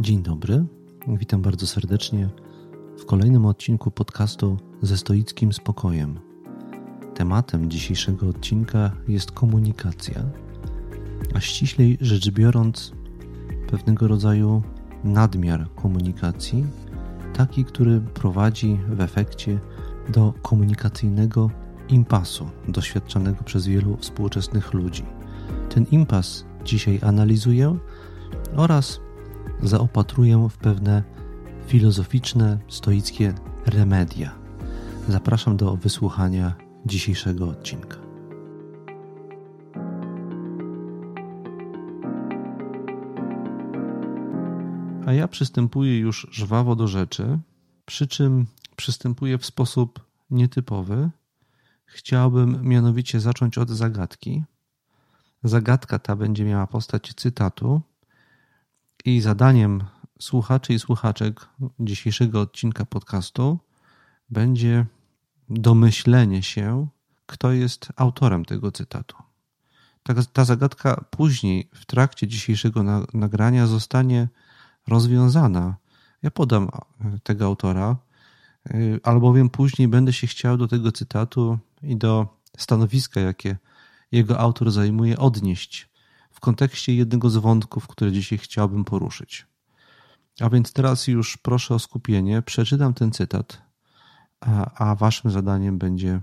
Dzień dobry, witam bardzo serdecznie w kolejnym odcinku podcastu ze stoickim spokojem. Tematem dzisiejszego odcinka jest komunikacja, a ściślej rzecz biorąc, pewnego rodzaju nadmiar komunikacji, taki, który prowadzi w efekcie do komunikacyjnego impasu doświadczanego przez wielu współczesnych ludzi. Ten impas dzisiaj analizuję oraz zaopatruję w pewne filozoficzne, stoickie remedia. Zapraszam do wysłuchania dzisiejszego odcinka. A ja przystępuję już żwawo do rzeczy, przy czym przystępuję w sposób nietypowy. Chciałbym mianowicie zacząć od zagadki. Zagadka ta będzie miała postać cytatu, i zadaniem słuchaczy i słuchaczek dzisiejszego odcinka podcastu będzie domyślenie się, kto jest autorem tego cytatu. Ta, zagadka później, w trakcie dzisiejszego na, nagrania, zostanie rozwiązana. Ja podam tego autora, y, albowiem później będę się chciał do tego cytatu i do stanowiska, jakie jego autor zajmuje, odnieść w kontekście jednego z wątków, które dzisiaj chciałbym poruszyć. A więc teraz już proszę o skupienie. Przeczytam ten cytat, a, waszym zadaniem będzie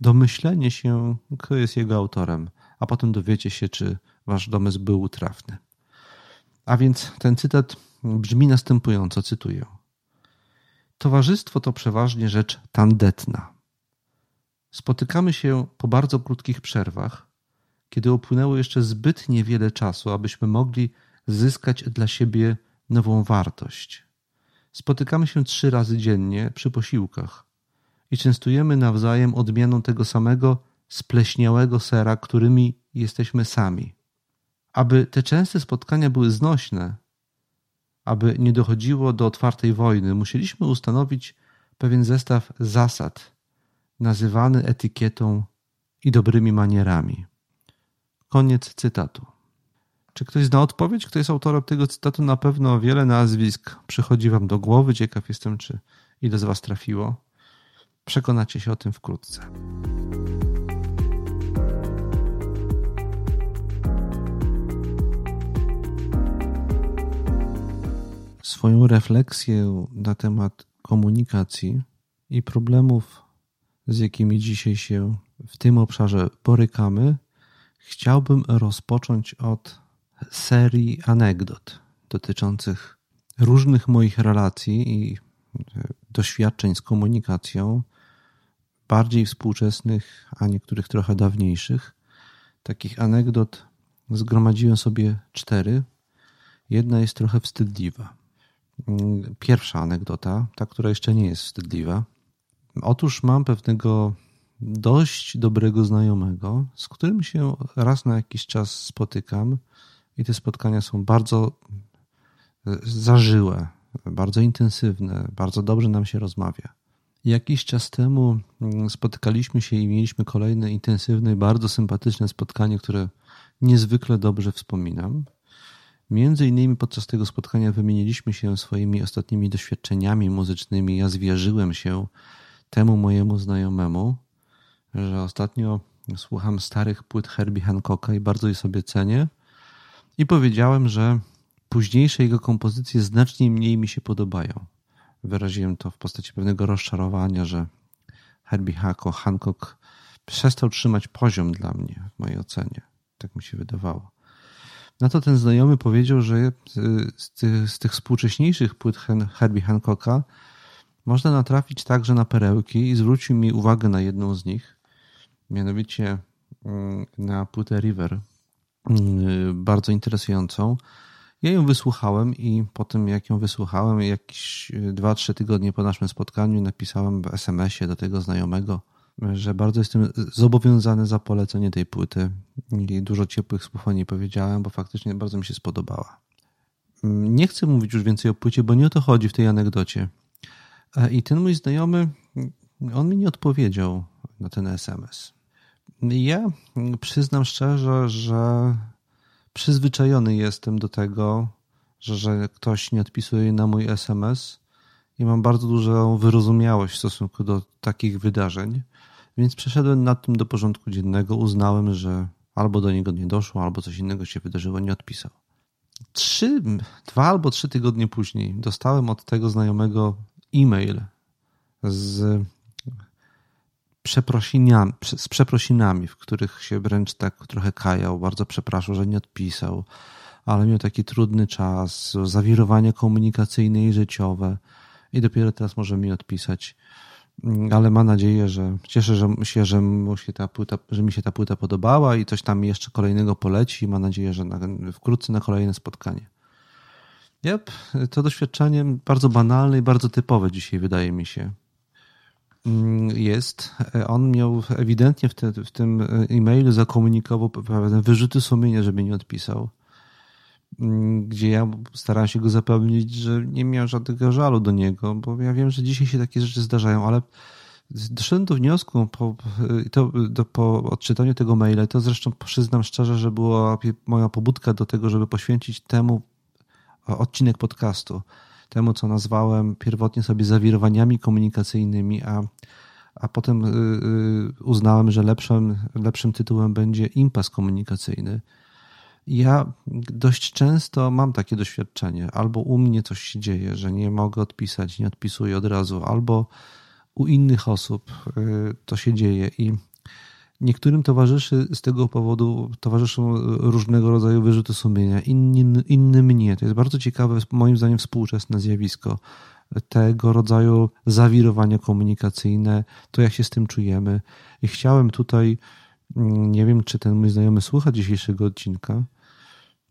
domyślenie się, kto jest jego autorem, a potem dowiecie się, czy wasz domysł był trafny. A więc ten cytat brzmi następująco, cytuję. Towarzystwo to przeważnie rzecz tandetna. Spotykamy się po bardzo krótkich przerwach, kiedy upłynęło jeszcze zbyt niewiele czasu, abyśmy mogli zyskać dla siebie nową wartość. Spotykamy się trzy razy dziennie przy posiłkach i częstujemy nawzajem odmianą tego samego spleśniałego sera, którymi jesteśmy sami. Aby te częste spotkania były znośne, aby nie dochodziło do otwartej wojny, musieliśmy ustanowić pewien zestaw zasad, nazywany etykietą i dobrymi manierami. Koniec cytatu. Czy ktoś zna odpowiedź? Kto jest autorem tego cytatu? Na pewno wiele nazwisk przychodzi Wam do głowy. Ciekaw jestem, czy ile z Was trafiło. Przekonacie się o tym wkrótce. Swoją refleksję na temat komunikacji i problemów, z jakimi dzisiaj się w tym obszarze borykamy, Chciałbym rozpocząć od serii anegdot dotyczących różnych moich relacji i e, doświadczeń z komunikacją, bardziej współczesnych, a niektórych trochę dawniejszych. Takich anegdot zgromadziłem sobie cztery. Jedna jest trochę wstydliwa. Mm, pierwsza anegdota, ta, która jeszcze nie jest wstydliwa. Otóż mam pewnego dość dobrego znajomego, z którym się raz na jakiś czas spotykam i te spotkania są bardzo e, zażyłe, bardzo intensywne, bardzo dobrze nam się rozmawia. Jakiś czas temu mm, spotykaliśmy się i mieliśmy kolejne intensywne i bardzo sympatyczne spotkanie, które niezwykle dobrze wspominam. Między innymi podczas tego spotkania wymieniliśmy się swoimi ostatnimi doświadczeniami muzycznymi. Ja zwierzyłem się temu mojemu znajomemu, że ostatnio słucham starych płyt Herbie Hancocka i bardzo je sobie cenię. I powiedziałem, że późniejsze jego kompozycje znacznie mniej mi się podobają. Wyraziłem to w postaci pewnego rozczarowania, że Herbie Hancock przestał trzymać poziom dla mnie w mojej ocenie. Tak mi się wydawało. Na to ten znajomy powiedział, że z tych, z tych współcześniejszych płyt Herbie Hancocka można natrafić także na perełki i zwrócił mi uwagę na jedną z nich mianowicie mm, na płytę River, mm, bardzo interesującą. Ja ją wysłuchałem i po tym jak ją wysłuchałem, jakieś 2-3 tygodnie po naszym spotkaniu napisałem w SMS-ie do tego znajomego, że bardzo jestem zobowiązany za polecenie tej płyty i dużo ciepłych słów o niej powiedziałem, bo faktycznie bardzo mi się spodobała. Mm, nie chcę mówić już więcej o płycie, bo nie o to chodzi w tej anegdocie. E, I ten mój znajomy, on mi nie odpowiedział na ten SMS. Ja przyznam szczerze, że przyzwyczajony jestem do tego, że, że ktoś nie odpisuje na mój SMS i mam bardzo dużą wyrozumiałość w stosunku do takich wydarzeń, więc przeszedłem nad tym do porządku dziennego, uznałem, że albo do niego nie doszło, albo coś innego się wydarzyło, nie odpisał. Trzy, dwa albo trzy tygodnie później dostałem od tego znajomego e-mail z przeprosinami, z przeprosinami, w których się wręcz tak trochę kajał, bardzo przepraszał, że nie odpisał, ale miał taki trudny czas, zawirowania komunikacyjne i życiowe i dopiero teraz może mi odpisać. Ale ma nadzieję, że cieszę się, że, mu się ta płyta, że mi się ta płyta podobała i coś tam jeszcze kolejnego poleci i ma nadzieję, że na, wkrótce na kolejne spotkanie. Yep, to doświadczenie bardzo banalne i bardzo typowe dzisiaj wydaje mi się. Mm, jest. On miał ewidentnie w, te, w tym e-mailu zakomunikował pewne wyrzuty sumienia, żeby nie odpisał. Mm, gdzie ja starałem się go zapewnić, że nie miał żadnego żalu do niego, bo ja wiem, że dzisiaj się takie rzeczy zdarzają, ale doszedłem do wniosku po, to, do, po odczytaniu tego maila, to zresztą przyznam szczerze, że była moja pobudka do tego, żeby poświęcić temu odcinek podcastu temu, co nazwałem pierwotnie sobie zawirowaniami komunikacyjnymi, a, a potem y, y, uznałem, że lepszym, lepszym tytułem będzie impas komunikacyjny. Ja dość często mam takie doświadczenie. Albo u mnie coś się dzieje, że nie mogę odpisać, nie odpisuję od razu, albo u innych osób y, to się dzieje i Niektórym towarzyszy z tego powodu towarzyszą różnego rodzaju wyrzuty sumienia, inni, innym nie. To jest bardzo ciekawe, moim zdaniem, współczesne zjawisko tego rodzaju zawirowania komunikacyjne, to jak się z tym czujemy. I chciałem tutaj, mm, nie wiem, czy ten mój znajomy słucha dzisiejszego odcinka,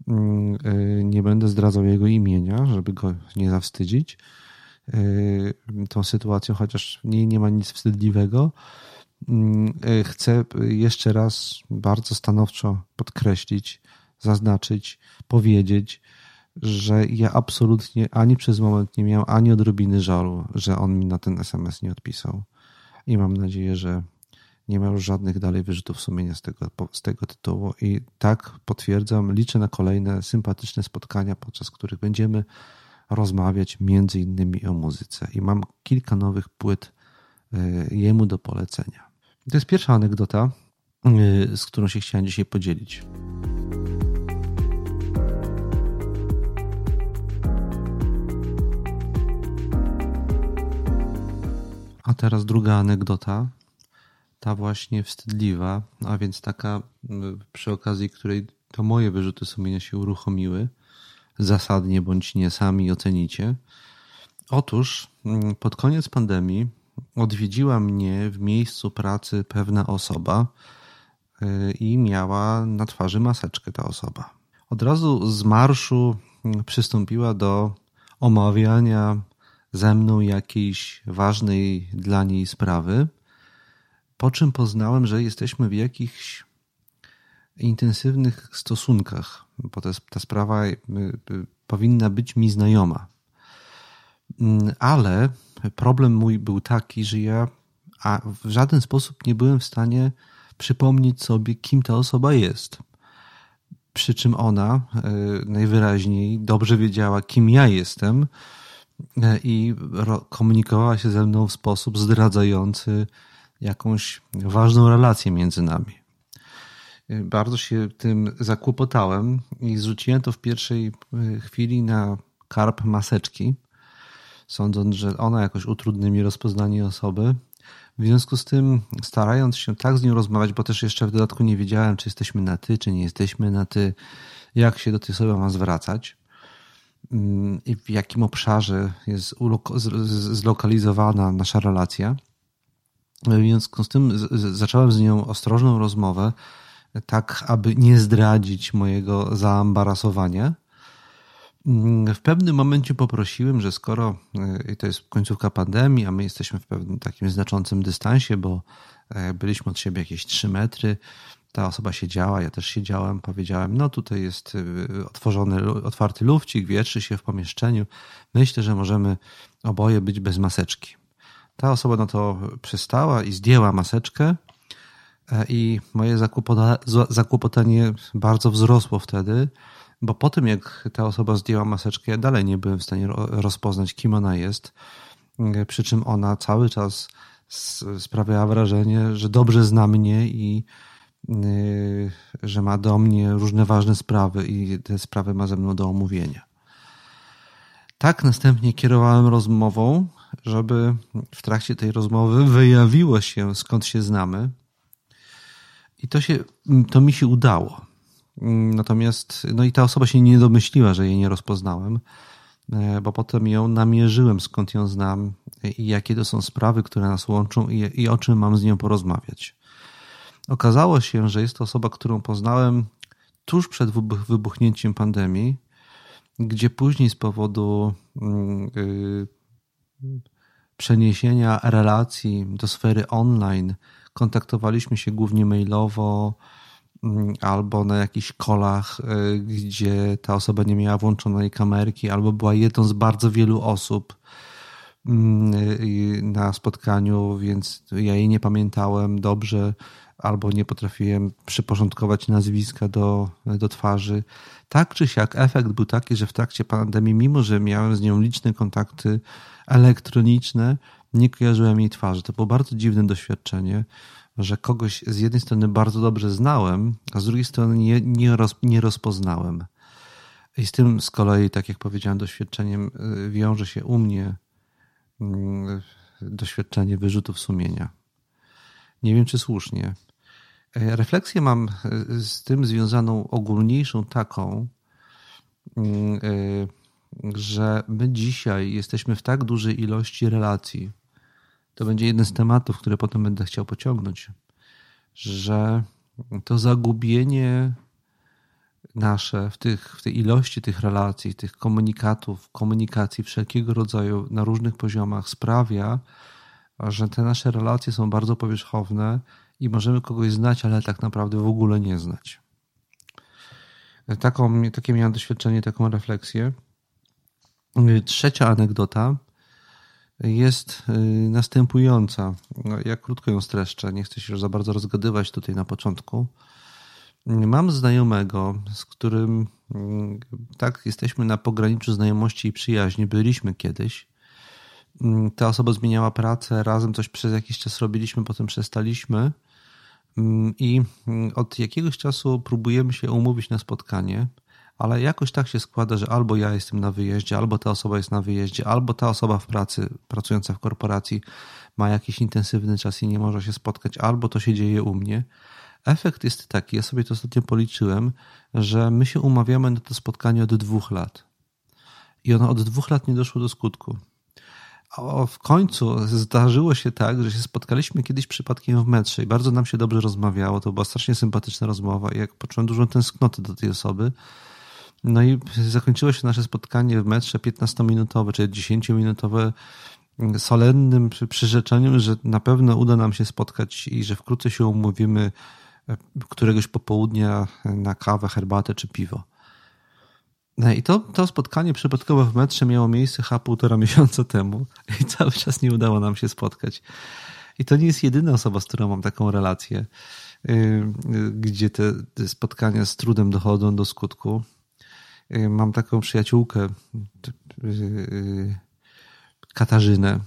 mm, y, nie będę zdradzał jego imienia, żeby go nie zawstydzić y, tą sytuacją, chociaż nie, nie ma nic wstydliwego. Mm, e, chcę jeszcze raz bardzo stanowczo podkreślić, zaznaczyć, powiedzieć, że ja absolutnie ani przez moment nie miałem ani odrobiny żalu, że on mi na ten SMS nie odpisał. I mam nadzieję, że nie ma już żadnych dalej wyrzutów sumienia z tego, z tego tytułu. I tak potwierdzam, liczę na kolejne sympatyczne spotkania, podczas których będziemy rozmawiać między innymi o muzyce. I mam kilka nowych płyt e, jemu do polecenia. To jest pierwsza anegdota, y, z którą się chciałem dzisiaj podzielić. A teraz druga anegdota, ta właśnie wstydliwa, a więc taka y, przy okazji której to moje wyrzuty sumienia się uruchomiły, zasadnie bądź nie sami ocenicie. Otóż mm, pod koniec pandemii odwiedziła mnie w miejscu pracy pewna osoba y, i miała na twarzy maseczkę ta osoba. Od razu z marszu mm, przystąpiła do omawiania ze mną jakiejś ważnej dla niej sprawy, po czym poznałem, że jesteśmy w jakichś intensywnych stosunkach, bo ta, ta sprawa y, y, powinna być mi znajoma. Mm, ale problem mój był taki, że ja a w żaden sposób nie byłem w stanie przypomnieć sobie, kim ta osoba jest. Przy czym ona e, najwyraźniej dobrze wiedziała, kim ja jestem e, i komunikowała się ze mną w sposób zdradzający jakąś ważną relację między nami. E, bardzo się tym zakłopotałem i zrzuciłem to w pierwszej chwili na karp maseczki sądząc, że ona jakoś utrudni mi rozpoznanie osoby. W związku z tym, starając się tak z nią rozmawiać, bo też jeszcze w dodatku nie wiedziałem, czy jesteśmy na ty, czy nie jesteśmy na ty, jak się do tej osoby mam zwracać mm, i w jakim obszarze jest zlokalizowana nasza relacja. W związku z tym zacząłem z nią ostrożną rozmowę, tak aby nie zdradzić mojego zaambarasowania w pewnym momencie poprosiłem, że skoro e, to jest końcówka pandemii, a my jesteśmy w pewnym takim znaczącym dystansie, bo e, byliśmy od siebie jakieś 3 metry, ta osoba siedziała, ja też siedziałem, powiedziałem, no tutaj jest e, otworzony, otwarty lufcik, wietrzy się w pomieszczeniu. Myślę, że możemy oboje być bez maseczki. Ta osoba na to przystała i zdjęła maseczkę i moje zakłopotanie bardzo wzrosło wtedy, bo po tym jak ta osoba zdjęła maseczkę, ja dalej nie byłem w stanie rozpoznać, kim ona jest. Przy czym ona cały czas sprawiała wrażenie, że dobrze zna mnie i y, że ma do mnie różne ważne sprawy i te sprawy ma ze mną do omówienia. Tak następnie kierowałem rozmową, żeby w trakcie tej rozmowy wyjawiło się, skąd się znamy. I to, się, to mi się udało. Natomiast, no i ta osoba się nie domyśliła, że jej nie rozpoznałem, e, bo potem ją namierzyłem, skąd ją znam i jakie to są sprawy, które nas łączą i, i o czym mam z nią porozmawiać. Okazało się, że jest to osoba, którą poznałem tuż przed wybuchnięciem pandemii, gdzie później z powodu yy, przeniesienia relacji do sfery online kontaktowaliśmy się głównie mailowo mm, albo na jakichś kolach, y, gdzie ta osoba nie miała włączonej kamerki, albo była jedną z bardzo wielu osób mm, y, na spotkaniu, więc ja jej nie pamiętałem dobrze, albo nie potrafiłem przyporządkować nazwiska do, do twarzy. Tak czy siak, efekt był taki, że w trakcie pandemii, mimo że miałem z nią liczne kontakty elektroniczne, nie kojarzyłem jej twarzy. To było bardzo dziwne doświadczenie, że kogoś z jednej strony bardzo dobrze znałem, a z drugiej strony nie, nie, roz, nie rozpoznałem. I z tym z kolei, tak jak powiedziałem, doświadczeniem y, wiąże się u mnie mm, doświadczenie wyrzutów sumienia. Nie wiem, czy słusznie. E, refleksję mam e, z tym związaną ogólniejszą taką, mm, e, że my dzisiaj jesteśmy w tak dużej ilości relacji. To będzie jeden z tematów, które potem będę chciał pociągnąć, że to zagubienie nasze w, tych, w tej ilości tych relacji, tych komunikatów, komunikacji wszelkiego rodzaju na różnych poziomach sprawia, że te nasze relacje są bardzo powierzchowne i możemy kogoś znać, ale tak naprawdę w ogóle nie znać. Taką, takie miałem doświadczenie, taką refleksję. Trzecia anegdota jest y, następująca. No, ja krótko ją streszczę, nie chcę się już za bardzo rozgadywać tutaj na początku. Mam znajomego, z którym mm, tak jesteśmy na pograniczu znajomości i przyjaźni, byliśmy kiedyś. Mm, ta osoba zmieniała pracę, razem coś przez jakiś czas robiliśmy, potem przestaliśmy. Mm, I od jakiegoś czasu próbujemy się umówić na spotkanie ale jakoś tak się składa, że albo ja jestem na wyjeździe, albo ta osoba jest na wyjeździe, albo ta osoba w pracy, pracująca w korporacji, ma jakiś intensywny czas i nie może się spotkać, albo to się dzieje u mnie. Efekt jest taki, ja sobie to ostatnio policzyłem, że my się umawiamy na to spotkanie od dwóch lat. I ono od dwóch lat nie doszło do skutku. A w końcu zdarzyło się tak, że się spotkaliśmy kiedyś przypadkiem w metrze i bardzo nam się dobrze rozmawiało. To była strasznie sympatyczna rozmowa i jak poczułem dużą tęsknotę do tej osoby, no i zakończyło się nasze spotkanie w metrze 15-minutowe czy 10-minutowe solennym przyrzeczeniem, że na pewno uda nam się spotkać i że wkrótce się umówimy e, któregoś popołudnia na kawę, herbatę czy piwo. No I to, to spotkanie przypadkowo w metrze miało miejsce chyba półtora miesiąca temu i cały czas nie udało nam się spotkać. I to nie jest jedyna osoba, z którą mam taką relację, y, y, gdzie te, te spotkania z trudem dochodzą do skutku. Y, mam taką przyjaciółkę, y, y, Katarzynę,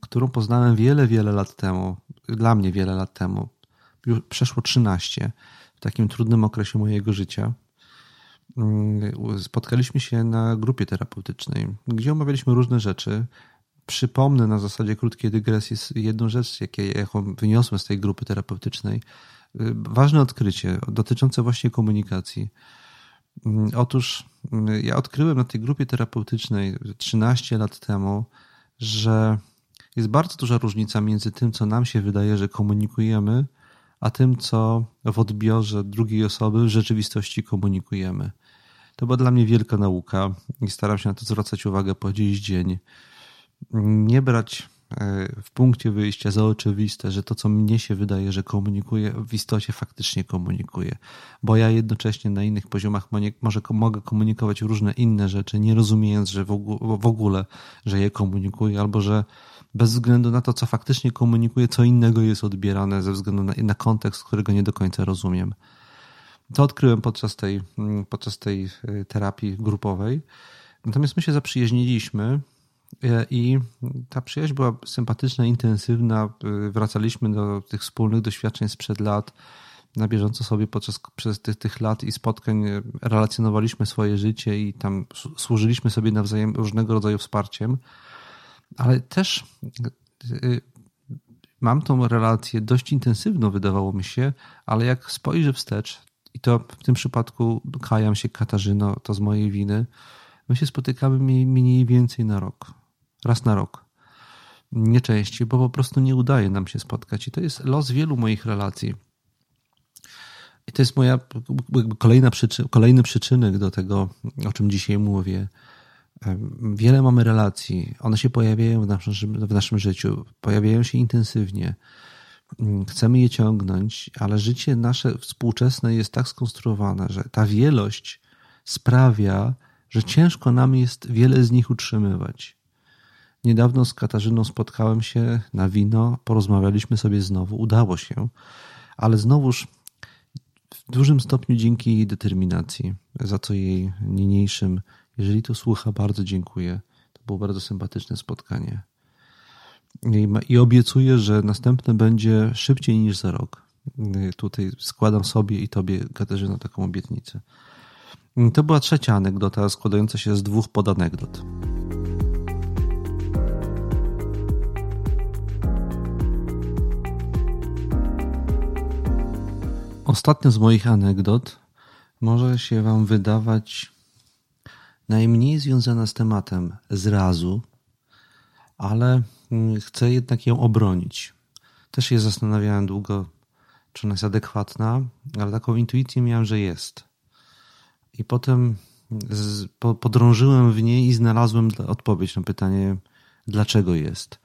którą poznałem wiele, wiele lat temu. Dla mnie wiele lat temu. Już przeszło 13 w takim trudnym okresie mojego życia. Spotkaliśmy się na grupie terapeutycznej, gdzie omawialiśmy różne rzeczy. Przypomnę na zasadzie krótkiej dygresji jedną rzecz, jaką wyniosłem z tej grupy terapeutycznej. Ważne odkrycie dotyczące właśnie komunikacji Mm, otóż mm, ja odkryłem na tej grupie terapeutycznej 13 lat temu, że jest bardzo duża różnica między tym, co nam się wydaje, że komunikujemy, a tym, co w odbiorze drugiej osoby w rzeczywistości komunikujemy. To była dla mnie wielka nauka i staram się na to zwracać uwagę po dziś dzień. Nie brać w punkcie wyjścia za oczywiste, że to, co mnie się wydaje, że komunikuje, w istocie faktycznie komunikuje. Bo ja jednocześnie na innych poziomach może mogę komunikować różne inne rzeczy, nie rozumiejąc, że w ogóle, że je komunikuję, albo że bez względu na to, co faktycznie komunikuję, co innego jest odbierane ze względu na, na kontekst, którego nie do końca rozumiem. To odkryłem podczas tej, mm, podczas tej e, terapii grupowej. Natomiast my się zaprzyjaźniliśmy e, i ta przyjaźń była sympatyczna, intensywna. Wracaliśmy do tych wspólnych doświadczeń sprzed lat. Na bieżąco sobie podczas przez tych, tych lat i spotkań relacjonowaliśmy swoje życie i tam służyliśmy sobie nawzajem różnego rodzaju wsparciem. Ale też mam tą relację dość intensywną, wydawało mi się, ale jak spojrzę wstecz, i to w tym przypadku kajam się Katarzyno, to z mojej winy, my się spotykamy mniej więcej na rok. Raz na rok. Nie częściej, bo po prostu nie udaje nam się spotkać. I to jest los wielu moich relacji. I to jest moja kolejna przyczyn, kolejny przyczynek do tego, o czym dzisiaj mówię. Wiele mamy relacji, one się pojawiają w naszym, w naszym życiu, pojawiają się intensywnie. Mm, chcemy je ciągnąć, ale życie nasze współczesne jest tak skonstruowane, że ta wielość sprawia, że ciężko nam jest wiele z nich utrzymywać. Niedawno z Katarzyną spotkałem się na wino, porozmawialiśmy sobie znowu, udało się, ale znowuż w dużym stopniu dzięki jej determinacji, za co jej niniejszym jeżeli to słucha, bardzo dziękuję. To było bardzo sympatyczne spotkanie. I, obiecuję, że następne będzie szybciej niż za rok. Tutaj składam sobie i tobie, Katarzyna, taką obietnicę. To była trzecia anegdota, składająca się z dwóch podanegdot. Ostatnia z moich anegdot może się Wam wydawać najmniej związana z tematem zrazu, ale mm, chcę jednak ją obronić. Też się zastanawiałem długo, czy ona jest adekwatna, ale taką intuicję miałem, że jest. I potem z, po, podrążyłem w niej i znalazłem odpowiedź na pytanie, dlaczego jest.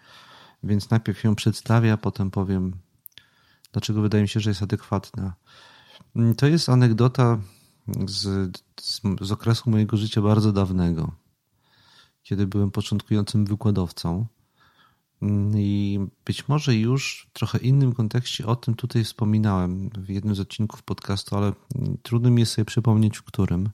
Więc najpierw ją przedstawię, a potem powiem, dlaczego wydaje mi się, że jest adekwatna. To jest anegdota z, z, z okresu mojego życia bardzo dawnego, kiedy byłem początkującym wykładowcą. Mm, I być może już w trochę innym kontekście o tym tutaj wspominałem w jednym z odcinków podcastu, ale trudno mi jest sobie przypomnieć, w którym.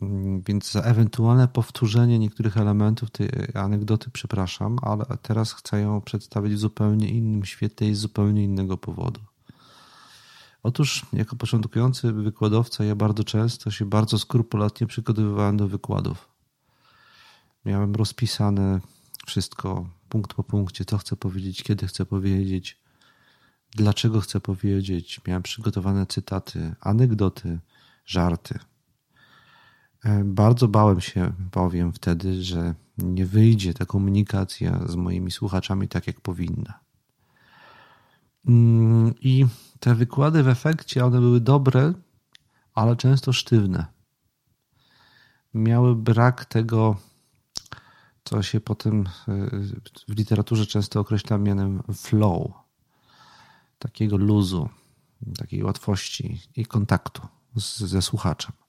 Mm, więc za ewentualne powtórzenie niektórych elementów tej anegdoty przepraszam, ale teraz chcę ją przedstawić w zupełnie innym świetle i z zupełnie innego powodu. Otóż, jako początkujący wykładowca, ja bardzo często się bardzo skrupulatnie przygotowywałem do wykładów. Miałem rozpisane wszystko punkt po punkcie, co chcę powiedzieć, kiedy chcę powiedzieć, dlaczego chcę powiedzieć. Miałem przygotowane cytaty, anegdoty, żarty. E, bardzo bałem się bowiem wtedy, że nie wyjdzie ta komunikacja z moimi słuchaczami tak, jak powinna. Mm, I te wykłady w efekcie, one były dobre, ale często sztywne. Miały brak tego, co się potem y, w literaturze często określa mianem flow, takiego luzu, takiej łatwości i kontaktu z, ze słuchaczem.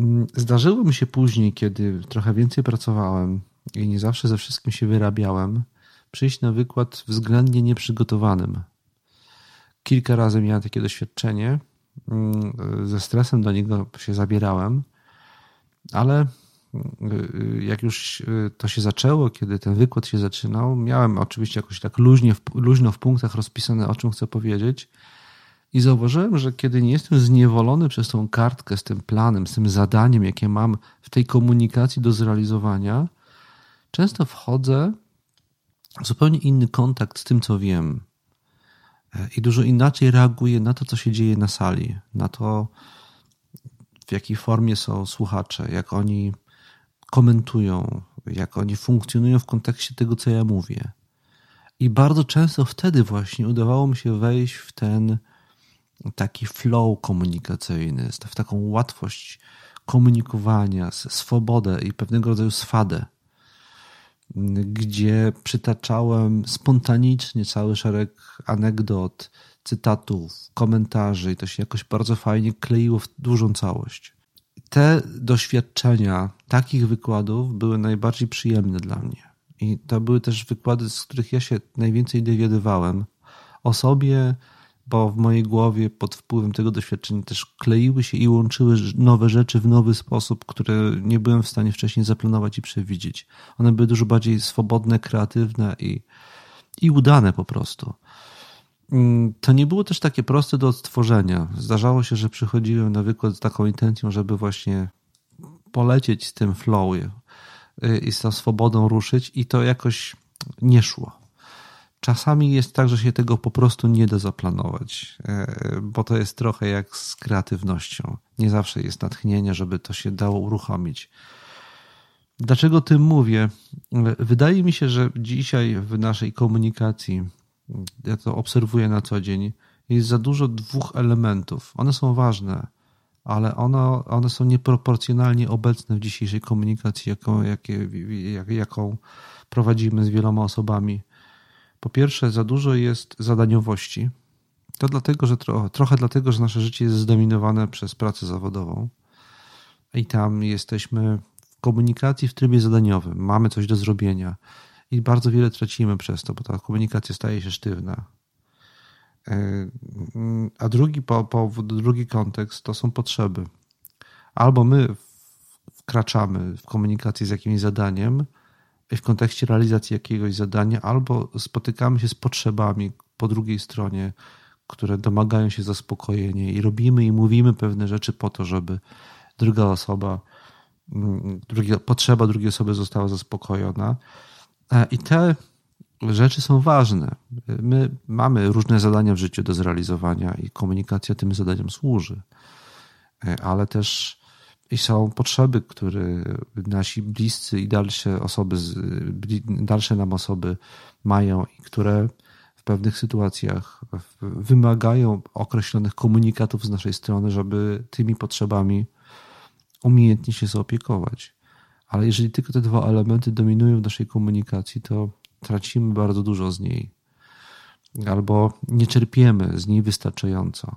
Mm, zdarzyło mi się później, kiedy trochę więcej pracowałem i nie zawsze ze wszystkim się wyrabiałem, przyjść na wykład względnie nieprzygotowanym. Kilka razy miałem takie doświadczenie. Mm, ze stresem do niego się zabierałem, ale y, jak już y, to się zaczęło, kiedy ten wykład się zaczynał, miałem oczywiście jakoś tak luźnie, luźno w punktach rozpisane, o czym chcę powiedzieć. I zauważyłem, że kiedy nie jestem zniewolony przez tą kartkę z tym planem, z tym zadaniem, jakie mam w tej komunikacji do zrealizowania, często wchodzę w zupełnie inny kontakt z tym, co wiem i dużo inaczej reaguje na to, co się dzieje na sali, na to, w jakiej formie są słuchacze, jak oni komentują, jak oni funkcjonują w kontekście tego, co ja mówię. I bardzo często wtedy właśnie udawało mi się wejść w ten taki flow komunikacyjny, w taką łatwość komunikowania, swobodę i pewnego rodzaju swadę gdzie przytaczałem spontanicznie cały szereg anegdot, cytatów, komentarzy i to się jakoś bardzo fajnie kleiło w dużą całość. Te doświadczenia takich wykładów były najbardziej przyjemne dla mnie. I to były też wykłady, z których ja się najwięcej dowiadywałem o sobie, bo w mojej głowie pod wpływem tego doświadczenia też kleiły się i łączyły nowe rzeczy w nowy sposób, które nie byłem w stanie wcześniej zaplanować i przewidzieć. One były dużo bardziej swobodne, kreatywne i, i udane po prostu. Mm, to nie było też takie proste do odtworzenia. Zdarzało się, że przychodziłem na wykład z taką intencją, żeby właśnie polecieć z tym flow y, i z tą swobodą ruszyć i to jakoś nie szło. Czasami jest tak, że się tego po prostu nie da zaplanować, e, bo to jest trochę jak z kreatywnością. Nie zawsze jest natchnienie, żeby to się dało uruchomić. Dlaczego tym mówię? Wydaje mi się, że dzisiaj w naszej komunikacji, ja to obserwuję na co dzień, jest za dużo dwóch elementów. One są ważne, ale one, one są nieproporcjonalnie obecne w dzisiejszej komunikacji, jaką, jakie, jak, jaką prowadzimy z wieloma osobami. Po pierwsze, za dużo jest zadaniowości. To dlatego, że tro, trochę dlatego, że nasze życie jest zdominowane przez pracę zawodową i tam jesteśmy w komunikacji w trybie zadaniowym. Mamy coś do zrobienia i bardzo wiele tracimy przez to, bo ta komunikacja staje się sztywna. E, a drugi powód, drugi kontekst to są potrzeby. Albo my wkraczamy w komunikację z jakimś zadaniem, w kontekście realizacji jakiegoś zadania, albo spotykamy się z potrzebami po drugiej stronie, które domagają się zaspokojenia i robimy i mówimy pewne rzeczy po to, żeby druga osoba, mm, druga, potrzeba drugiej osoby została zaspokojona. E, I te rzeczy są ważne. My mamy różne zadania w życiu do zrealizowania i komunikacja tym zadaniom służy, e, ale też i są potrzeby, które nasi bliscy i dalsze osoby, dalsze nam osoby mają i które w pewnych sytuacjach wymagają określonych komunikatów z naszej strony, żeby tymi potrzebami umiejętnie się zaopiekować. Ale jeżeli tylko te dwa elementy dominują w naszej komunikacji, to tracimy bardzo dużo z niej. Albo nie czerpiemy z niej wystarczająco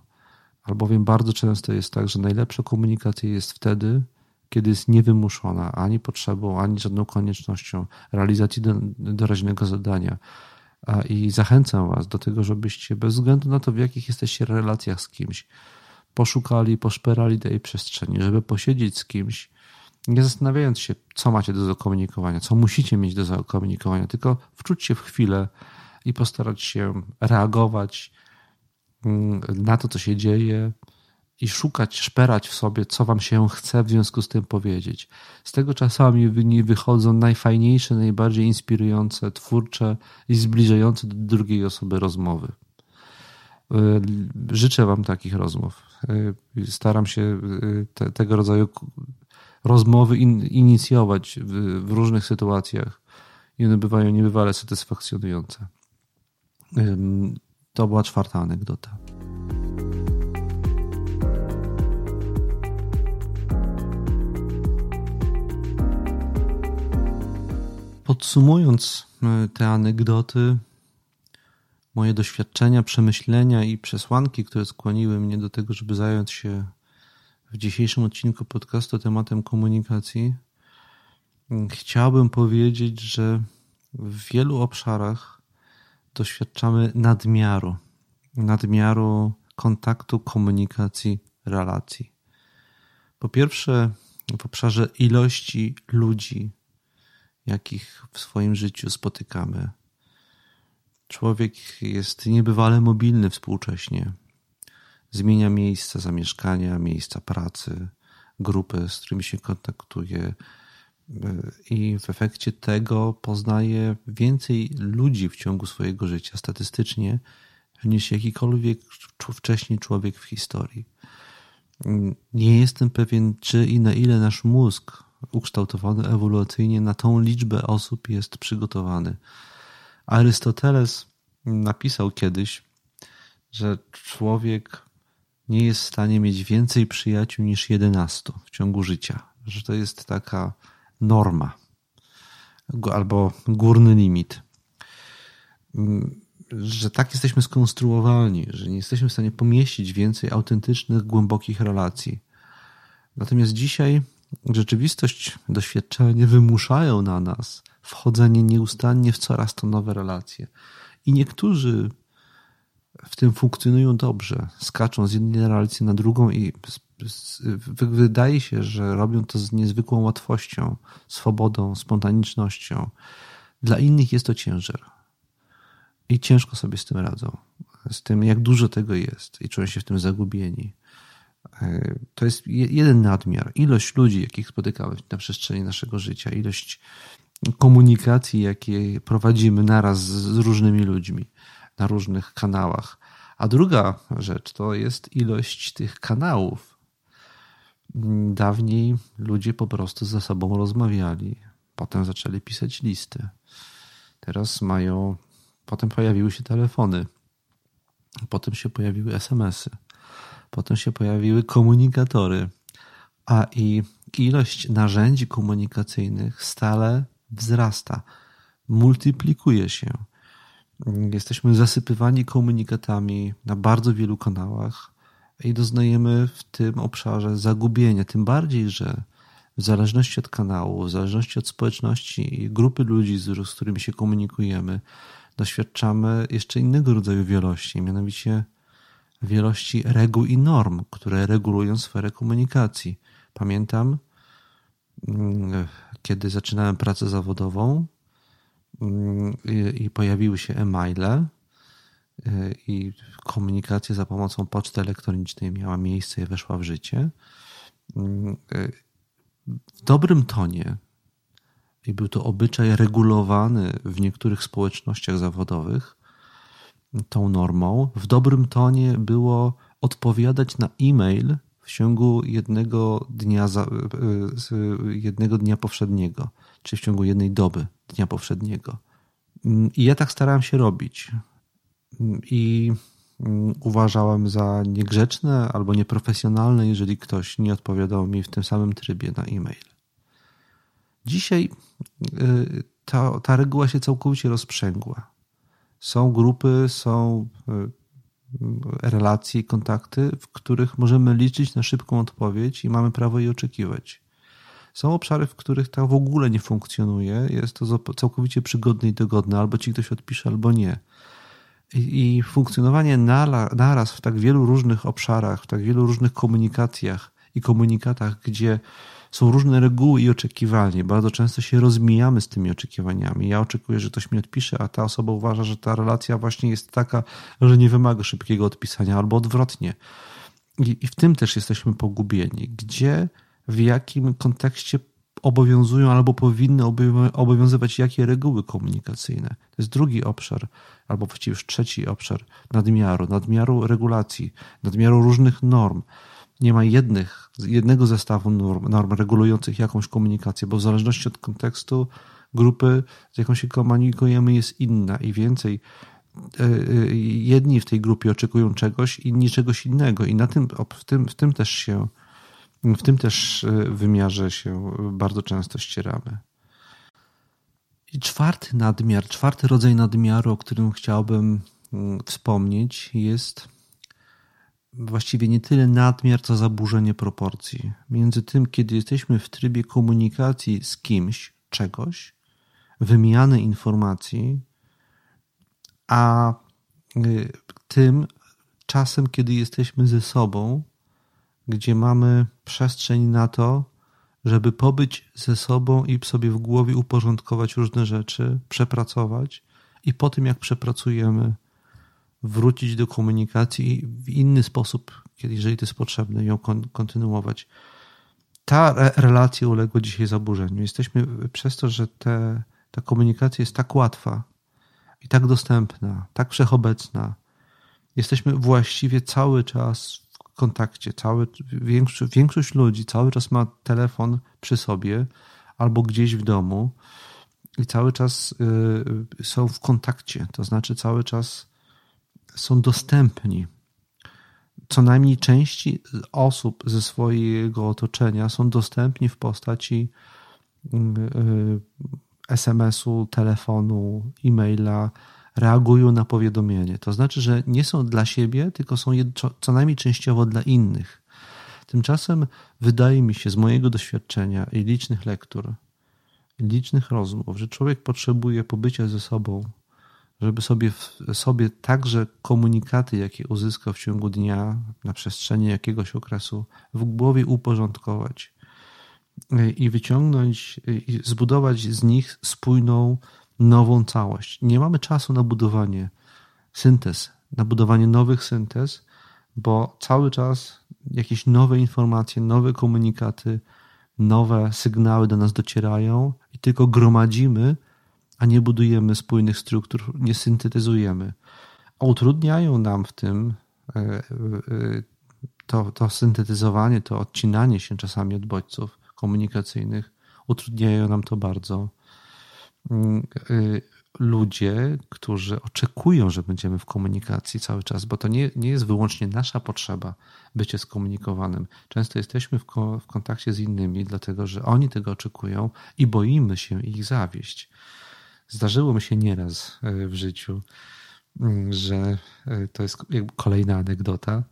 albowiem bardzo często jest tak, że najlepsza komunikacja jest wtedy, kiedy jest niewymuszona ani potrzebą, ani żadną koniecznością realizacji doraźnego zadania. I zachęcam Was do tego, żebyście bez względu na to, w jakich jesteście relacjach z kimś, poszukali, poszperali tej przestrzeni, żeby posiedzieć z kimś, nie zastanawiając się, co macie do zakomunikowania, co musicie mieć do zakomunikowania, tylko wczuć się w chwilę i postarać się reagować na to, co się dzieje i szukać, szperać w sobie, co wam się chce w związku z tym powiedzieć. Z tego czasami wychodzą najfajniejsze, najbardziej inspirujące, twórcze i zbliżające do drugiej osoby rozmowy. Y, życzę wam takich rozmów. Y, staram się y, te, tego rodzaju rozmowy in, inicjować w, w różnych sytuacjach i one bywają niebywale satysfakcjonujące. To była czwarta anegdota. Podsumując e, te anegdoty, moje doświadczenia, przemyślenia i przesłanki, które skłoniły mnie do tego, żeby zająć się w dzisiejszym odcinku podcastu tematem komunikacji, chciałbym powiedzieć, że w wielu obszarach doświadczamy nadmiaru, nadmiaru kontaktu, komunikacji, relacji. Po pierwsze, w obszarze ilości ludzi, jakich w swoim życiu spotykamy. Człowiek jest niebywale mobilny współcześnie. Zmienia miejsca zamieszkania, miejsca pracy, grupy, z którymi się kontaktuje, i w efekcie tego poznaje więcej ludzi w ciągu swojego życia statystycznie niż jakikolwiek wcześniej człowiek w historii. Nie jestem pewien, czy i na ile nasz mózg ukształtowany ewolucyjnie na tą liczbę osób jest przygotowany. Arystoteles napisał kiedyś, że człowiek nie jest w stanie mieć więcej przyjaciół niż 11 w ciągu życia. Że to jest taka norma albo górny limit. Mm, że tak jesteśmy skonstruowani, że nie jesteśmy w stanie pomieścić więcej autentycznych, głębokich relacji. Natomiast dzisiaj rzeczywistość, doświadczenie wymuszają na nas wchodzenie nieustannie w coraz to nowe relacje. I niektórzy w tym funkcjonują dobrze, skaczą z jednej relacji na drugą i wydaje się, że robią to z niezwykłą łatwością, swobodą, spontanicznością. Dla innych jest to ciężar. I ciężko sobie z tym radzą. Z tym, jak dużo tego jest i czują się w tym zagubieni. E, to jest jeden nadmiar. Ilość ludzi, jakich spotykamy na przestrzeni naszego życia, ilość komunikacji, jakie prowadzimy naraz z różnymi ludźmi na różnych kanałach. A druga rzecz to jest ilość tych kanałów. Dawniej ludzie po prostu ze sobą rozmawiali, potem zaczęli pisać listy. Teraz mają, potem pojawiły się telefony, potem się pojawiły SMS-y, potem się pojawiły komunikatory, a i ilość narzędzi komunikacyjnych stale wzrasta, multiplikuje się. Jesteśmy zasypywani komunikatami na bardzo wielu kanałach i doznajemy w tym obszarze zagubienia. Tym bardziej, że w zależności od kanału, w zależności od społeczności i grupy ludzi, z, którymi się komunikujemy, doświadczamy jeszcze innego rodzaju wielości, mianowicie wielości reguł i norm, które regulują sferę komunikacji. Pamiętam, mm, kiedy zaczynałem pracę zawodową mm, i pojawiły się e-maile, i komunikacja za pomocą poczty elektronicznej miała miejsce i weszła w życie. Y, w dobrym tonie i był to obyczaj regulowany w niektórych społecznościach zawodowych tą normą. W dobrym tonie było odpowiadać na e-mail w ciągu jednego dnia, y, jednego dnia powszedniego, czy w ciągu jednej doby dnia powszedniego. Mm, I ja tak starałem się robić. I mm, uważałem za niegrzeczne albo nieprofesjonalne, jeżeli ktoś nie odpowiadał mi w tym samym trybie na e-mail. Dzisiaj y, ta, ta reguła się całkowicie rozprzęgła. Są grupy, są y, relacje, kontakty, w których możemy liczyć na szybką odpowiedź i mamy prawo jej oczekiwać. Są obszary, w których ta w ogóle nie funkcjonuje, jest to całkowicie przygodne i dogodne, albo ci ktoś odpisze, albo nie. I, funkcjonowanie naraz w tak wielu różnych obszarach, w tak wielu różnych komunikacjach i komunikatach, gdzie są różne reguły i oczekiwania. Bardzo często się rozmijamy z tymi oczekiwaniami. Ja oczekuję, że ktoś mi odpisze, a ta osoba uważa, że ta relacja właśnie jest taka, że nie wymaga szybkiego odpisania, albo odwrotnie. I w tym też jesteśmy pogubieni. Gdzie, w jakim kontekście obowiązują albo powinny obowiązywać jakie reguły komunikacyjne. To jest drugi obszar, albo właściwie już trzeci obszar nadmiaru, nadmiaru regulacji, nadmiaru różnych norm nie ma jednych, jednego zestawu norm, norm regulujących jakąś komunikację, bo w zależności od kontekstu grupy, z jaką się komunikujemy, jest inna i więcej. E, e, jedni w tej grupie oczekują czegoś, inni czegoś innego, i na tym, w, tym, w tym też się, w tym też e, wymiarze się bardzo często ścieramy. I czwarty nadmiar, czwarty rodzaj nadmiaru, o którym chciałbym mm, wspomnieć, jest właściwie nie tyle nadmiar, co zaburzenie proporcji między tym, kiedy jesteśmy w trybie komunikacji z kimś, czegoś, wymiany informacji, a y, tym czasem, kiedy jesteśmy ze sobą, gdzie mamy przestrzeń na to, żeby pobyć ze sobą i sobie w głowie uporządkować różne rzeczy, przepracować i po tym, jak przepracujemy, wrócić do komunikacji i w inny sposób, jeżeli to jest potrzebne, ją kontynuować. Ta relacja uległa dzisiaj zaburzeniu. Jesteśmy przez to, że te, ta komunikacja jest tak łatwa i tak dostępna, tak wszechobecna. Jesteśmy właściwie cały czas kontakcie. Cały, większość, większość ludzi cały czas ma telefon przy sobie albo gdzieś w domu i cały czas y, są w kontakcie. To znaczy cały czas są dostępni. Co najmniej części osób ze swojego otoczenia są dostępni w postaci mm, y, SMS-u, telefonu, e-maila, reagują na powiadomienie. To znaczy, że nie są dla siebie, tylko są co najmniej częściowo dla innych. Tymczasem wydaje mi się z mojego doświadczenia i licznych lektur, licznych rozmów, że człowiek potrzebuje pobycia ze sobą, żeby sobie, sobie także komunikaty, jakie uzyskał w ciągu dnia, na przestrzeni jakiegoś okresu, w głowie uporządkować i wyciągnąć, i zbudować z nich spójną, nową całość. Nie mamy czasu na budowanie syntez, na budowanie nowych syntez, bo cały czas jakieś nowe informacje, nowe komunikaty, nowe sygnały do nas docierają i tylko gromadzimy, a nie budujemy spójnych struktur, nie syntetyzujemy. A utrudniają nam w tym e, e, to, to syntetyzowanie, to odcinanie się czasami od bodźców komunikacyjnych, utrudniają nam to bardzo ludzie, którzy oczekują, że będziemy w komunikacji cały czas, bo to nie, nie jest wyłącznie nasza potrzeba bycie skomunikowanym. Często jesteśmy w, ko w kontakcie z innymi, dlatego że oni tego oczekują i boimy się ich zawieść. Zdarzyło mi się nieraz e, w życiu, mm, że e, to jest kolejna anegdota,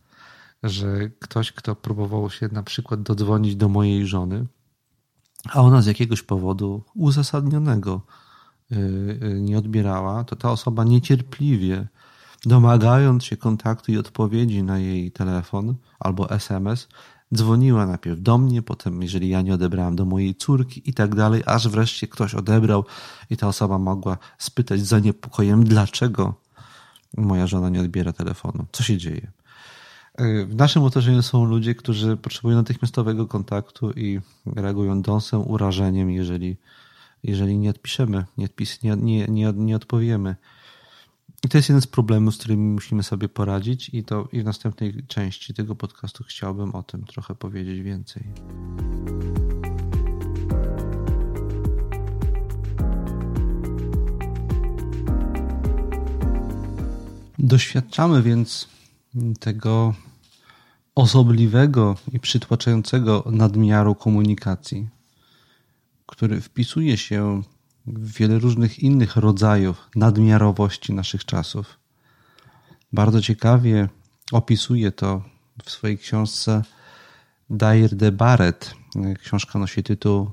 że ktoś, kto próbował się na przykład dodzwonić do mojej żony, a ona z jakiegoś powodu uzasadnionego Y, y, nie odbierała, to ta osoba niecierpliwie, domagając się kontaktu i odpowiedzi na jej telefon albo SMS, dzwoniła najpierw do mnie, potem, jeżeli ja nie odebrałem, do mojej córki i tak dalej, aż wreszcie ktoś odebrał i ta osoba mogła spytać z zaniepokojem, dlaczego moja żona nie odbiera telefonu, co się dzieje. Y, w naszym otoczeniu są ludzie, którzy potrzebują natychmiastowego kontaktu i reagują dąsem, urażeniem, jeżeli jeżeli nie odpiszemy, nie, odpis, nie, nie, nie, nie odpowiemy. I to jest jeden z problemów, z którymi musimy sobie poradzić, i to i w następnej części tego podcastu chciałbym o tym trochę powiedzieć więcej. Doświadczamy więc tego osobliwego i przytłaczającego nadmiaru komunikacji który wpisuje się w wiele różnych innych rodzajów nadmiarowości naszych czasów. Bardzo ciekawie opisuje to w swojej książce Dyer de Barrett. Książka nosi tytuł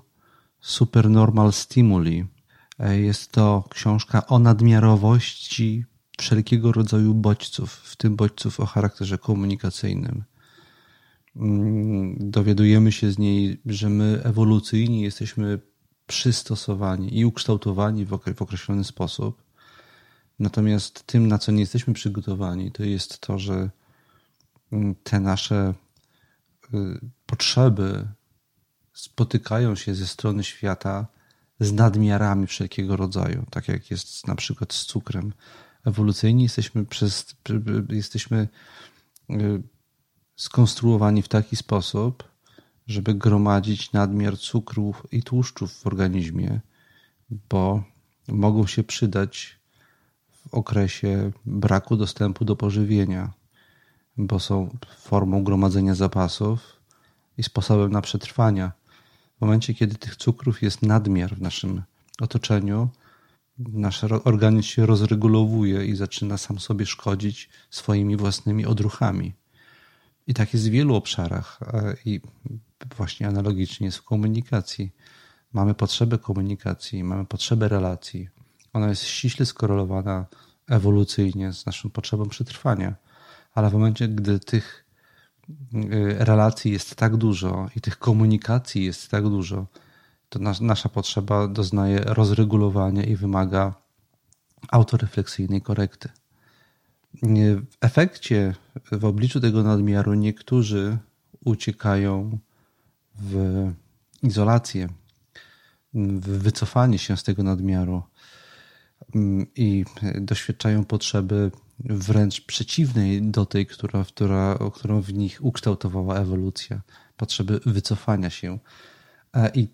Supernormal Stimuli. Jest to książka o nadmiarowości wszelkiego rodzaju bodźców, w tym bodźców o charakterze komunikacyjnym. Mm, dowiadujemy się z niej, że my ewolucyjnie jesteśmy przystosowani i ukształtowani w określony sposób. Natomiast tym, na co nie jesteśmy przygotowani, to jest to, że mm, te nasze y, potrzeby spotykają się ze strony świata z nadmiarami wszelkiego rodzaju, tak jak jest na przykład z cukrem. Ewolucyjnie jesteśmy, przez, jesteśmy y, skonstruowani w taki sposób, żeby gromadzić nadmiar cukrów i tłuszczów w organizmie, bo mogą się przydać w okresie braku dostępu do pożywienia, bo są formą gromadzenia zapasów i sposobem na przetrwania. W momencie, kiedy tych cukrów jest nadmiar w naszym otoczeniu, nasz organizm się rozregulowuje i zaczyna sam sobie szkodzić swoimi własnymi odruchami. I tak jest w wielu obszarach. E, I właśnie analogicznie jest w komunikacji. Mamy potrzebę komunikacji, mamy potrzebę relacji. Ona jest ściśle skorelowana ewolucyjnie z naszą potrzebą przetrwania. Ale w momencie, gdy tych y, relacji jest tak dużo i tych komunikacji jest tak dużo, to nasza potrzeba doznaje rozregulowania i wymaga autorefleksyjnej korekty. W efekcie, w obliczu tego nadmiaru, niektórzy uciekają w izolację, w wycofanie się z tego nadmiaru mm, i doświadczają potrzeby wręcz przeciwnej do tej, która, która, którą w nich ukształtowała ewolucja, potrzeby wycofania się. E, I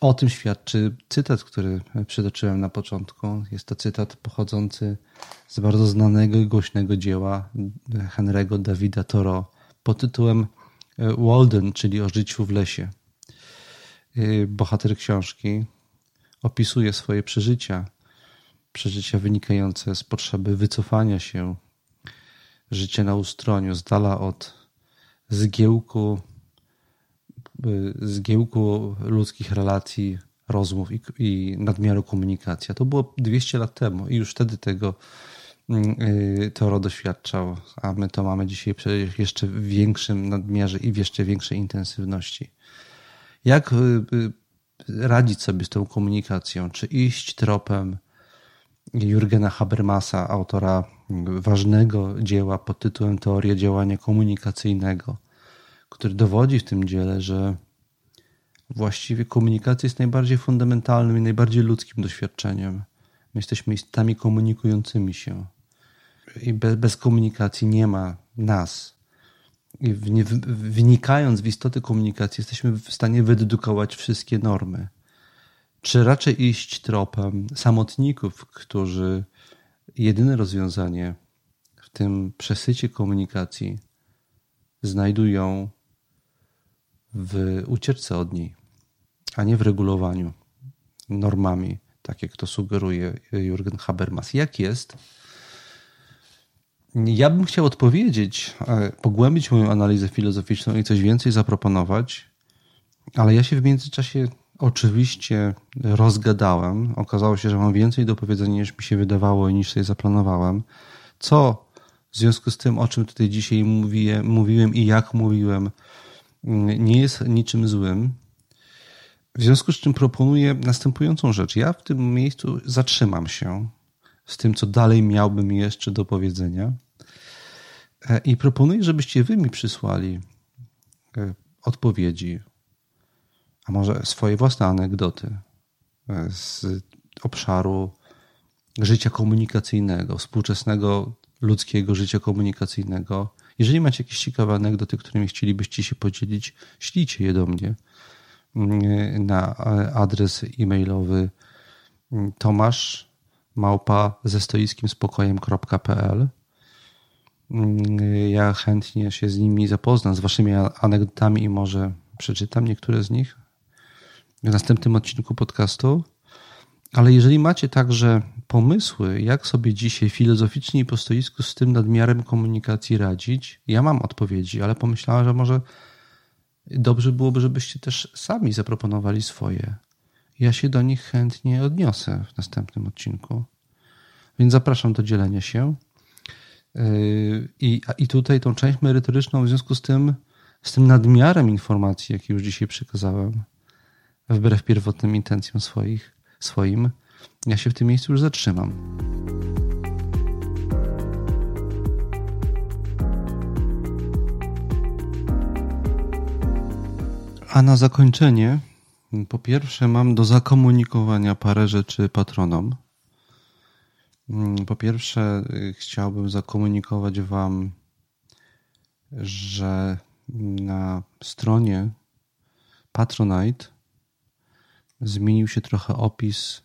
o tym świadczy cytat, który przytoczyłem na początku. Jest to cytat pochodzący z bardzo znanego i głośnego dzieła Henry'ego Davida Thoreau pod tytułem E, Walden, czyli o życiu w lesie. E, bohater książki opisuje swoje przeżycia, przeżycia wynikające z potrzeby wycofania się, życia na ustroniu, z dala od zgiełku, zgiełku ludzkich relacji, rozmów i, i nadmiaru komunikacji. A to było 200 lat temu i już wtedy tego yy, Toro doświadczał, a my to mamy dzisiaj w jeszcze większym nadmiarze i w jeszcze większej intensywności. Jak yy, radzić sobie z tą komunikacją? Czy iść tropem Jurgena Habermasa, autora ważnego dzieła pod tytułem Teoria działania komunikacyjnego, który dowodzi w tym dziele, że właściwie komunikacja jest najbardziej fundamentalnym i najbardziej ludzkim doświadczeniem. My jesteśmy istotami komunikującymi się. I bez, bez komunikacji nie ma nas. I w, wnikając w istotę komunikacji, jesteśmy w stanie wydedukować wszystkie normy. Czy raczej iść tropem samotników, którzy jedyne rozwiązanie w tym przesycie komunikacji znajdują w ucieczce od niej, a nie w regulowaniu normami, tak jak to sugeruje Jürgen Habermas. Jak jest? Ja bym chciał odpowiedzieć, e, pogłębić moją analizę filozoficzną i coś więcej zaproponować, ale ja się w międzyczasie oczywiście rozgadałem. Okazało się, że mam więcej do powiedzenia niż mi się wydawało i niż sobie zaplanowałem. Co w związku z tym, o czym tutaj dzisiaj mówię, mówiłem i jak mówiłem, nie jest niczym złym. W związku z czym proponuję następującą rzecz. Ja w tym miejscu zatrzymam się z tym, co dalej miałbym jeszcze do powiedzenia e, i proponuję, żebyście wy mi przysłali e, odpowiedzi, a może swoje własne anegdoty e, z obszaru życia komunikacyjnego, współczesnego ludzkiego życia komunikacyjnego. Jeżeli macie jakieś ciekawe anegdoty, którymi chcielibyście się podzielić, ślijcie je do mnie mm, na adres e-mailowy mm, tomasz małpa ze stoickim spokojem.pl. Mm, ja chętnie się z nimi zapoznam, z waszymi anegdotami i może przeczytam niektóre z nich w następnym odcinku podcastu. Ale jeżeli macie także pomysły, jak sobie dzisiaj filozoficznie i po stoisku z tym nadmiarem komunikacji radzić, ja mam odpowiedzi, ale pomyślałem, że może dobrze byłoby, żebyście też sami zaproponowali swoje. Ja się do nich chętnie odniosę w następnym odcinku. Więc zapraszam do dzielenia się. Yy, I, I tutaj tą część merytoryczną w związku z tym, z tym nadmiarem informacji, jaki już dzisiaj przekazałem, wbrew pierwotnym intencjom swoich, swoim, ja się w tym miejscu już zatrzymam. A na zakończenie, po pierwsze, mam do zakomunikowania parę rzeczy patronom. Po pierwsze, chciałbym zakomunikować Wam, że na stronie Patronite zmienił się trochę opis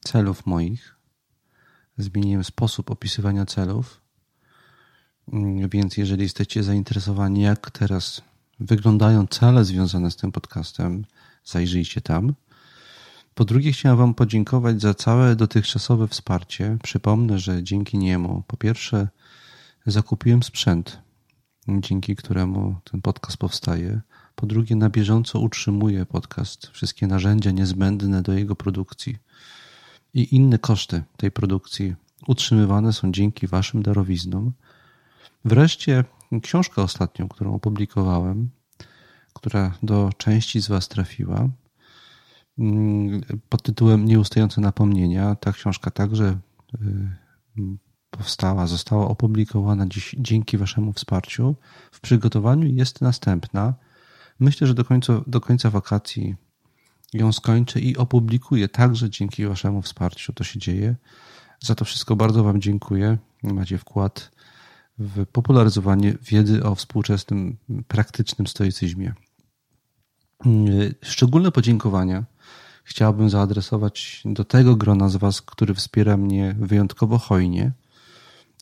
celów moich. Zmieniłem sposób opisywania celów. Mm, więc jeżeli jesteście zainteresowani, jak teraz wyglądają cele związane z tym podcastem, zajrzyjcie tam. Po drugie, chciałem Wam podziękować za całe dotychczasowe wsparcie. Przypomnę, że dzięki niemu, po pierwsze, zakupiłem sprzęt, dzięki któremu ten podcast powstaje. Po drugie, na bieżąco utrzymuję podcast, wszystkie narzędzia niezbędne do jego produkcji i inne koszty tej produkcji utrzymywane są dzięki Waszym darowiznom. Wreszcie książka ostatnią, którą opublikowałem, która do części z Was trafiła, mm, pod tytułem Nieustające napomnienia. Ta książka także y, powstała, została opublikowana dziś, dzięki Waszemu wsparciu. W przygotowaniu jest następna. Myślę, że do końca, do końca wakacji ją skończę i opublikuję także dzięki Waszemu wsparciu. To się dzieje. Za to wszystko bardzo Wam dziękuję. Macie wkład w popularyzowanie wiedzy o współczesnym, praktycznym stoicyzmie. Szczególne podziękowania chciałbym zaadresować do tego grona z Was, który wspiera mnie wyjątkowo hojnie,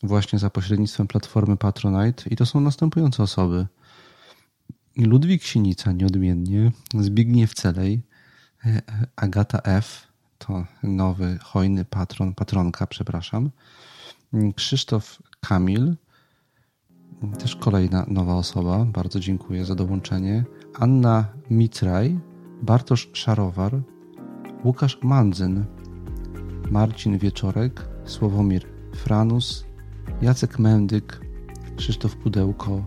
właśnie za pośrednictwem platformy Patronite. I to są następujące osoby. Ludwik Sienica nieodmiennie, Zbigniew Celej, Agata F. To nowy, hojny patron, patronka, przepraszam. Krzysztof Kamil, też kolejna nowa osoba. Bardzo dziękuję za dołączenie. Anna Mitraj, Bartosz Szarowar, Łukasz Mandzyn, Marcin Wieczorek, Sławomir Franus, Jacek Mędyk, Krzysztof Pudełko,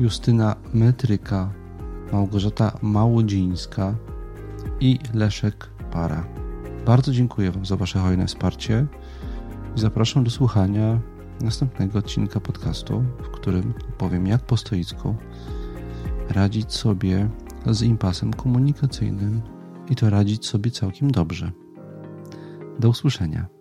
Justyna Metryka, Małgorzata Małodzińska i Leszek Para. Bardzo dziękuję Wam za Wasze hojne wsparcie i zapraszam do słuchania następnego odcinka podcastu, w którym opowiem jak po stoicku radzić sobie z impasem komunikacyjnym i to radzić sobie całkiem dobrze. Do usłyszenia.